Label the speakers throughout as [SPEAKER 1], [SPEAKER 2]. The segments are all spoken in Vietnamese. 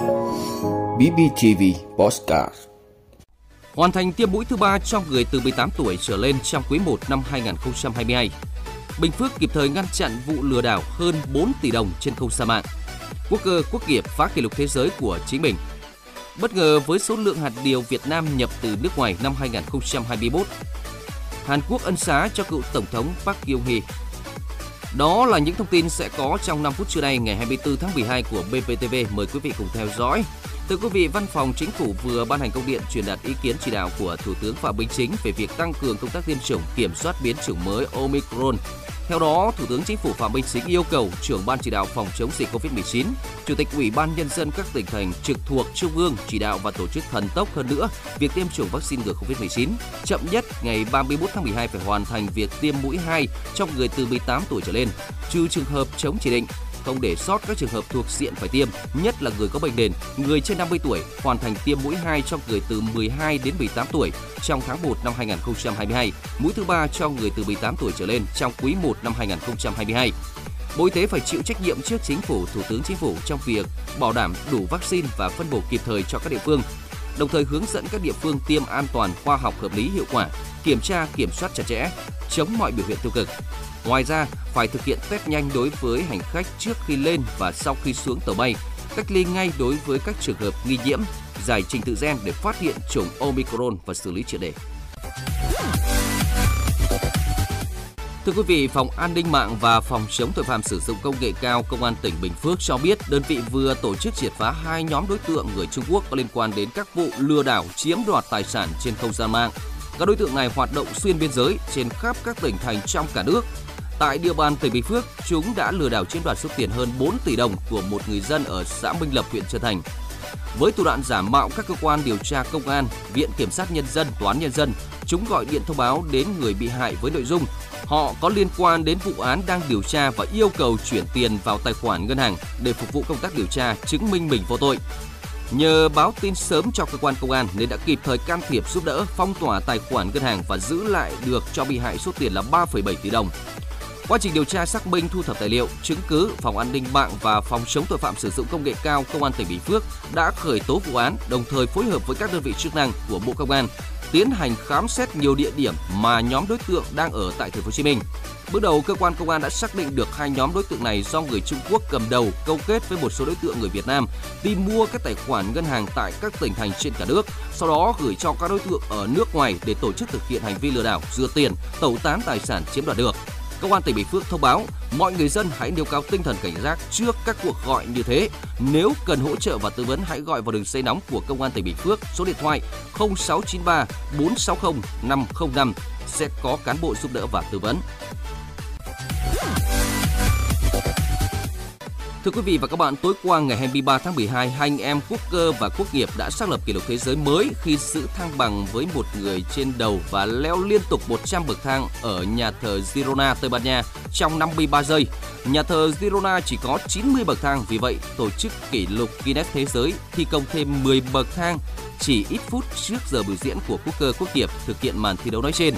[SPEAKER 1] BBTV Postcard
[SPEAKER 2] Hoàn thành tiêm mũi thứ ba cho người từ 18 tuổi trở lên trong quý 1 năm 2022. Bình Phước kịp thời ngăn chặn vụ lừa đảo hơn 4 tỷ đồng trên không gian mạng. Quốc cơ, quốc nghiệp phá kỷ lục thế giới của chính mình. Bất ngờ với số lượng hạt điều Việt Nam nhập từ nước ngoài năm 2021. Hàn Quốc ân xá cho cựu Tổng thống Park Geun-hye. Đó là những thông tin sẽ có trong 5 phút trưa nay ngày 24 tháng 12 của BPTV. Mời quý vị cùng theo dõi. Thưa quý vị, Văn phòng Chính phủ vừa ban hành công điện truyền đạt ý kiến chỉ đạo của Thủ tướng Phạm Minh Chính về việc tăng cường công tác tiêm chủng, kiểm soát biến chủng mới Omicron theo đó, Thủ tướng Chính phủ Phạm Minh Chính yêu cầu trưởng ban chỉ đạo phòng chống dịch COVID-19, Chủ tịch Ủy ban nhân dân các tỉnh thành trực thuộc Trung ương chỉ đạo và tổ chức thần tốc hơn nữa việc tiêm chủng vaccine ngừa COVID-19. Chậm nhất ngày 31 tháng 12 phải hoàn thành việc tiêm mũi 2 cho người từ 18 tuổi trở lên, trừ trường hợp chống chỉ định không để sót các trường hợp thuộc diện phải tiêm, nhất là người có bệnh nền, người trên 50 tuổi hoàn thành tiêm mũi 2 cho người từ 12 đến 18 tuổi trong tháng 1 năm 2022, mũi thứ ba cho người từ 18 tuổi trở lên trong quý 1 năm 2022. Bộ Y tế phải chịu trách nhiệm trước chính phủ, Thủ tướng Chính phủ trong việc bảo đảm đủ vaccine và phân bổ kịp thời cho các địa phương, đồng thời hướng dẫn các địa phương tiêm an toàn, khoa học, hợp lý, hiệu quả, kiểm tra, kiểm soát chặt chẽ, chống mọi biểu hiện tiêu cực. Ngoài ra, phải thực hiện test nhanh đối với hành khách trước khi lên và sau khi xuống tàu bay, cách ly ngay đối với các trường hợp nghi nhiễm, giải trình tự gen để phát hiện chủng Omicron và xử lý triệt đề. Thưa quý vị, Phòng An ninh mạng và Phòng chống tội phạm sử dụng công nghệ cao Công an tỉnh Bình Phước cho biết đơn vị vừa tổ chức triệt phá hai nhóm đối tượng người Trung Quốc có liên quan đến các vụ lừa đảo chiếm đoạt tài sản trên không gian mạng. Các đối tượng này hoạt động xuyên biên giới trên khắp các tỉnh thành trong cả nước. Tại địa bàn tỉnh Bình Phước, chúng đã lừa đảo chiếm đoạt số tiền hơn 4 tỷ đồng của một người dân ở xã Minh Lập, huyện Trơn Thành. Với thủ đoạn giả mạo các cơ quan điều tra công an, viện kiểm sát nhân dân, toán nhân dân, chúng gọi điện thông báo đến người bị hại với nội dung họ có liên quan đến vụ án đang điều tra và yêu cầu chuyển tiền vào tài khoản ngân hàng để phục vụ công tác điều tra chứng minh mình vô tội. Nhờ báo tin sớm cho cơ quan công an nên đã kịp thời can thiệp giúp đỡ phong tỏa tài khoản ngân hàng và giữ lại được cho bị hại số tiền là 3,7 tỷ đồng. Quá trình điều tra xác minh thu thập tài liệu, chứng cứ, Phòng An ninh mạng và Phòng chống tội phạm sử dụng công nghệ cao Công an tỉnh Bình Phước đã khởi tố vụ án, đồng thời phối hợp với các đơn vị chức năng của Bộ Công an tiến hành khám xét nhiều địa điểm mà nhóm đối tượng đang ở tại thành phố Hồ Chí Minh. Bước đầu, cơ quan công an đã xác định được hai nhóm đối tượng này do người Trung Quốc cầm đầu câu kết với một số đối tượng người Việt Nam tìm mua các tài khoản ngân hàng tại các tỉnh thành trên cả nước, sau đó gửi cho các đối tượng ở nước ngoài để tổ chức thực hiện hành vi lừa đảo, rửa tiền, tẩu tán tài sản chiếm đoạt được. Công an tỉnh Bình Phước thông báo, mọi người dân hãy nêu cao tinh thần cảnh giác trước các cuộc gọi như thế. Nếu cần hỗ trợ và tư vấn, hãy gọi vào đường dây nóng của Công an tỉnh Bình Phước, số điện thoại 0693 460 505 sẽ có cán bộ giúp đỡ và tư vấn. Thưa quý vị và các bạn, tối qua ngày 23 tháng 12, hai anh em Quốc cơ và Quốc nghiệp đã xác lập kỷ lục thế giới mới khi giữ thăng bằng với một người trên đầu và leo liên tục 100 bậc thang ở nhà thờ Girona, Tây Ban Nha trong 53 giây. Nhà thờ Girona chỉ có 90 bậc thang, vì vậy tổ chức kỷ lục Guinness Thế giới thi công thêm 10 bậc thang chỉ ít phút trước giờ biểu diễn của Quốc cơ Quốc nghiệp thực hiện màn thi đấu nói trên.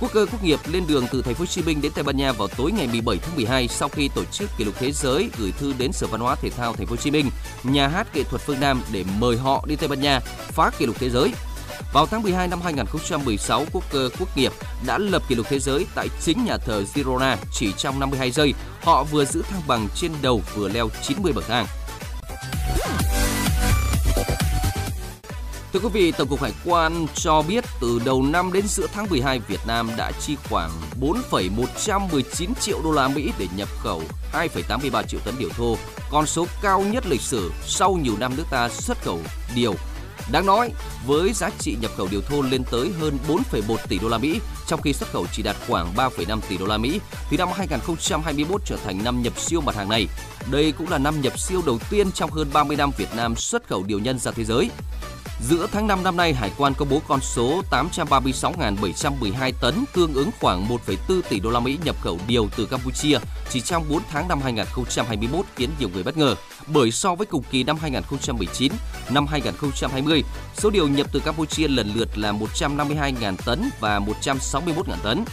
[SPEAKER 2] Quốc cơ quốc nghiệp lên đường từ thành phố Hồ Chí Minh đến Tây Ban Nha vào tối ngày 17 tháng 12 sau khi tổ chức kỷ lục thế giới gửi thư đến Sở Văn hóa Thể thao thành phố Hồ Chí Minh, nhà hát nghệ thuật phương Nam để mời họ đi Tây Ban Nha phá kỷ lục thế giới. Vào tháng 12 năm 2016, quốc cơ quốc nghiệp đã lập kỷ lục thế giới tại chính nhà thờ Girona chỉ trong 52 giây. Họ vừa giữ thăng bằng trên đầu vừa leo 90 bậc thang. Thưa quý vị, Tổng cục Hải quan cho biết từ đầu năm đến giữa tháng 12, Việt Nam đã chi khoảng 4,119 triệu đô la Mỹ để nhập khẩu 2,83 triệu tấn điều thô, con số cao nhất lịch sử sau nhiều năm nước ta xuất khẩu điều Đáng nói, với giá trị nhập khẩu điều thô lên tới hơn 4,1 tỷ đô la Mỹ, trong khi xuất khẩu chỉ đạt khoảng 3,5 tỷ đô la Mỹ, thì năm 2021 trở thành năm nhập siêu mặt hàng này. Đây cũng là năm nhập siêu đầu tiên trong hơn 30 năm Việt Nam xuất khẩu điều nhân ra thế giới. Giữa tháng 5 năm nay, Hải quan công bố con số 836.712 tấn, tương ứng khoảng 1,4 tỷ đô la Mỹ nhập khẩu điều từ Campuchia chỉ trong 4 tháng năm 2021 khiến nhiều người bất ngờ. Bởi so với cùng kỳ năm 2019, năm 2020, số điều nhập từ Campuchia lần lượt là 152.000 tấn và 161.000 tấn.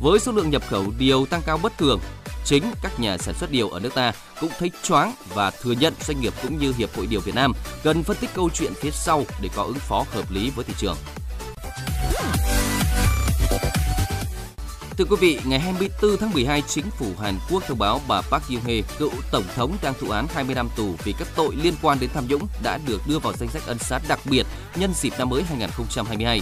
[SPEAKER 2] Với số lượng nhập khẩu điều tăng cao bất thường, chính các nhà sản xuất điều ở nước ta cũng thấy choáng và thừa nhận doanh nghiệp cũng như Hiệp hội Điều Việt Nam cần phân tích câu chuyện phía sau để có ứng phó hợp lý với thị trường. Thưa quý vị, ngày 24 tháng 12, chính phủ Hàn Quốc thông báo bà Park Geun-hye, cựu tổng thống đang thụ án 20 năm tù vì các tội liên quan đến tham nhũng đã được đưa vào danh sách ân xá đặc biệt nhân dịp năm mới 2022.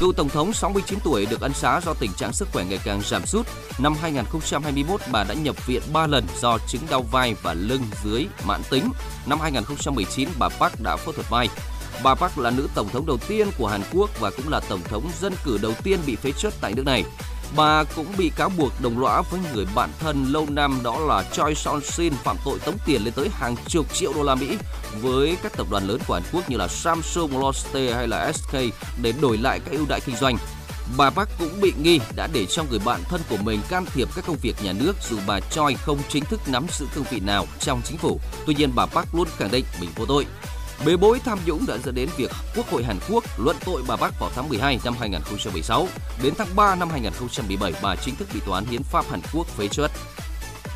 [SPEAKER 2] Cựu Tổng thống 69 tuổi được ân xá do tình trạng sức khỏe ngày càng giảm sút. Năm 2021, bà đã nhập viện 3 lần do chứng đau vai và lưng dưới mãn tính. Năm 2019, bà Park đã phẫu thuật vai. Bà Park là nữ tổng thống đầu tiên của Hàn Quốc và cũng là tổng thống dân cử đầu tiên bị phế truất tại nước này. Bà cũng bị cáo buộc đồng lõa với người bạn thân lâu năm đó là Choi Son Shin phạm tội tống tiền lên tới hàng chục triệu đô la Mỹ với các tập đoàn lớn của Hàn Quốc như là Samsung, Lotte hay là SK để đổi lại các ưu đãi kinh doanh. Bà Park cũng bị nghi đã để cho người bạn thân của mình can thiệp các công việc nhà nước dù bà Choi không chính thức nắm giữ cương vị nào trong chính phủ. Tuy nhiên bà Park luôn khẳng định mình vô tội. Bê bối tham nhũng đã dẫn đến việc Quốc hội Hàn Quốc luận tội bà Park vào tháng 12 năm 2016. Đến tháng 3 năm 2017, bà chính thức bị Tòa án Hiến pháp Hàn Quốc phế truất.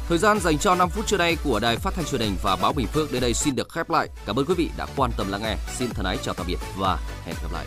[SPEAKER 2] Thời gian dành cho 5 phút trưa nay của Đài Phát thanh Truyền hình và Báo Bình Phước đến đây xin được khép lại. Cảm ơn quý vị đã quan tâm lắng nghe. Xin thân ái chào tạm biệt và hẹn gặp lại.